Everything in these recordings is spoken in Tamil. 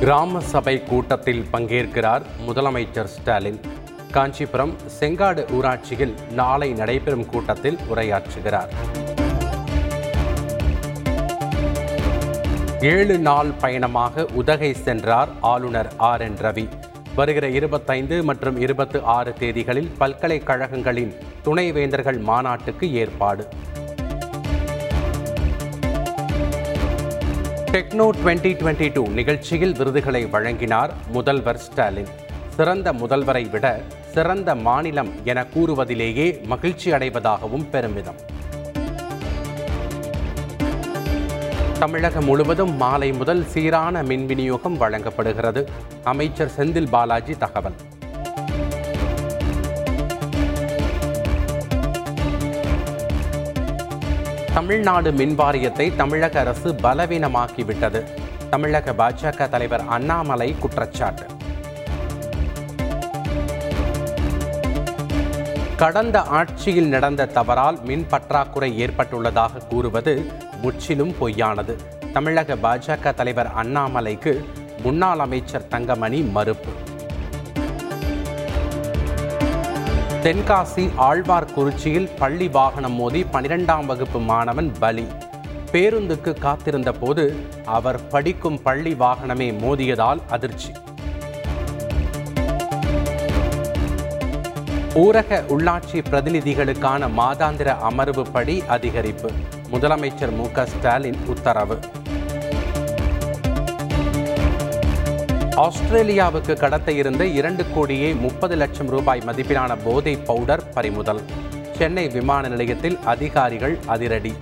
கிராம சபை கூட்டத்தில் பங்கேற்கிறார் முதலமைச்சர் ஸ்டாலின். காஞ்சிபுரம் செங்காடு ஊராட்சியில் நாளை நடைபெறும் கூட்டத்தில் உரையாற்றுகிறார். ஏழு நாள் பயணமாக உதகை சென்றார் ஆளுநர் ஆர் என் ரவி. வருகிற இருபத்தைந்து மற்றும் இருபத்து ஆறு தேதிகளில் பல்கலைக்கழகங்களின் துணைவேந்தர்கள் மாநாட்டுக்கு ஏற்பாடு. டெக்னோ டுவெண்ட்டி டுவெண்ட்டி டூ நிகழ்ச்சியில் விருதுகளை வழங்கினார் முதல்வர் ஸ்டாலின். சிறந்த முதல்வரை விட சிறந்த மாநிலம் என கூறுவதிலேயே மகிழ்ச்சி அடைவதாகவும் பெருமிதம். தமிழகம் முழுவதும் மாலை முதல் சீரான மின் விநியோகம் வழங்கப்படுகிறது. அமைச்சர் செந்தில் பாலாஜி தகவல். தமிழ்நாடு மின் வாரியத்தை தமிழக அரசு பலவீனமாக்கிவிட்டது. தமிழக பாஜக தலைவர் அண்ணாமலை குற்றச்சாட்டு. கடந்த ஆட்சியில் நடந்த தவறால் மின் பற்றாக்குறை ஏற்பட்டுள்ளதாக கூறுவது முற்றிலும் பொய்யானது. தமிழக பாஜக தலைவர் அண்ணாமலைக்கு முன்னாள் அமைச்சர் தங்கமணி மறுப்பு. தென்காசி ஆழ்வார்குறிச்சியில் பள்ளி வாகனம் மோதி பனிரெண்டாம் வகுப்பு மாணவன் பலி. பேருந்துக்கு காத்திருந்த போது அவர் படிக்கும் பள்ளி வாகனமே மோதியதால் அதிர்ச்சி. ஊரக உள்ளாட்சி பிரதிநிதிகளுக்கான மாதாந்திர அமர்வு படி அதிகரிப்பு. முதலமைச்சர் மு க ஸ்டாலின் உத்தரவு. ஆஸ்திரேலியாவுக்கு கடத்த இருந்த இரண்டு கோடியே முப்பது லட்சம் ரூபாய் மதிப்பிலான போதை பவுடர் பறிமுதல். சென்னை விமான நிலையத்தில் அதிகாரிகள் அதிரடி.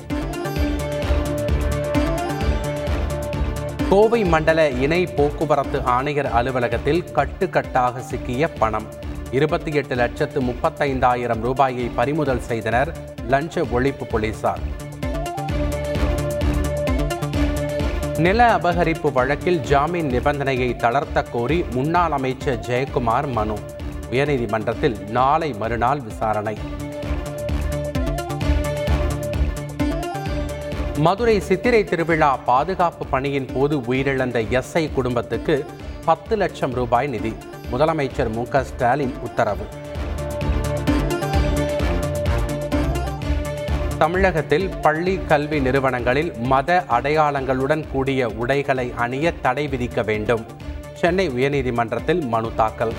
கோவை மண்டல இணை போக்குவரத்து ஆணையர் அலுவலகத்தில் கட்டுக்கட்டாக சிக்கிய பணம். இருபத்தி எட்டு லட்சத்து முப்பத்தைந்தாயிரம் ரூபாயை பறிமுதல் செய்தனர் லஞ்ச ஒழிப்பு போலீசார். நில அபகரிப்பு வழக்கில் ஜாமீன் நிபந்தனையை தளர்த்த கோரி முன்னாள் அமைச்சர் ஜெயக்குமார் மனு. உயர்நீதிமன்றத்தில் நாளை மறுநாள் விசாரணை. மதுரை சித்திரை திருவிழா பாதுகாப்பு பணியின் போது உயிரிழந்த எஸ்ஐ குடும்பத்துக்கு பத்து லட்சம் ரூபாய் நிதி. முதலமைச்சர் மு க ஸ்டாலின் உத்தரவு. தமிழகத்தில் பள்ளி கல்வி நிறுவனங்களில் மத அடையாளங்களுடன் கூடிய உடைகளை அணிய தடை விதிக்க வேண்டும். சென்னை உயர்நீதிமன்றத்தில் மனு தாக்கல்.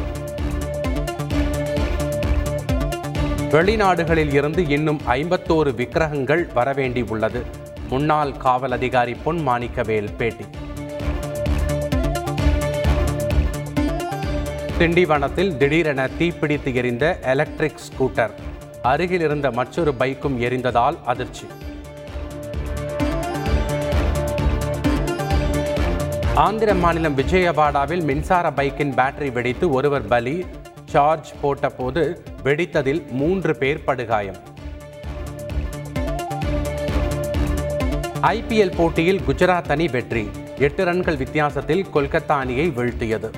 வெளிநாடுகளில் இருந்து இன்னும் ஐம்பத்தோரு விக்கிரகங்கள் வரவேண்டி உள்ளது. முன்னாள் காவல் அதிகாரி பொன் மாணிக்கவேல் பேட்டி. திண்டிவனத்தில் திடீரென தீப்பிடித்து எரிந்த எலக்ட்ரிக் ஸ்கூட்டர். அருகில் இருந்த மற்றொரு பைக்கும் எரிந்ததால் அதிர்ச்சி. ஆந்திர மாநிலம் விஜயவாடாவில் மின்சார பைக்கின் பேட்டரி வெடித்து ஒருவர் பலி சார்ஜ் போட்டபோது வெடித்ததில் மூன்று பேர் படுகாயம். ஐபிஎல் போட்டியில் குஜராத் அணி வெற்றி எட்டு ரன்கள் வித்தியாசத்தில் கொல்கத்தா அணியை வீழ்த்தியது.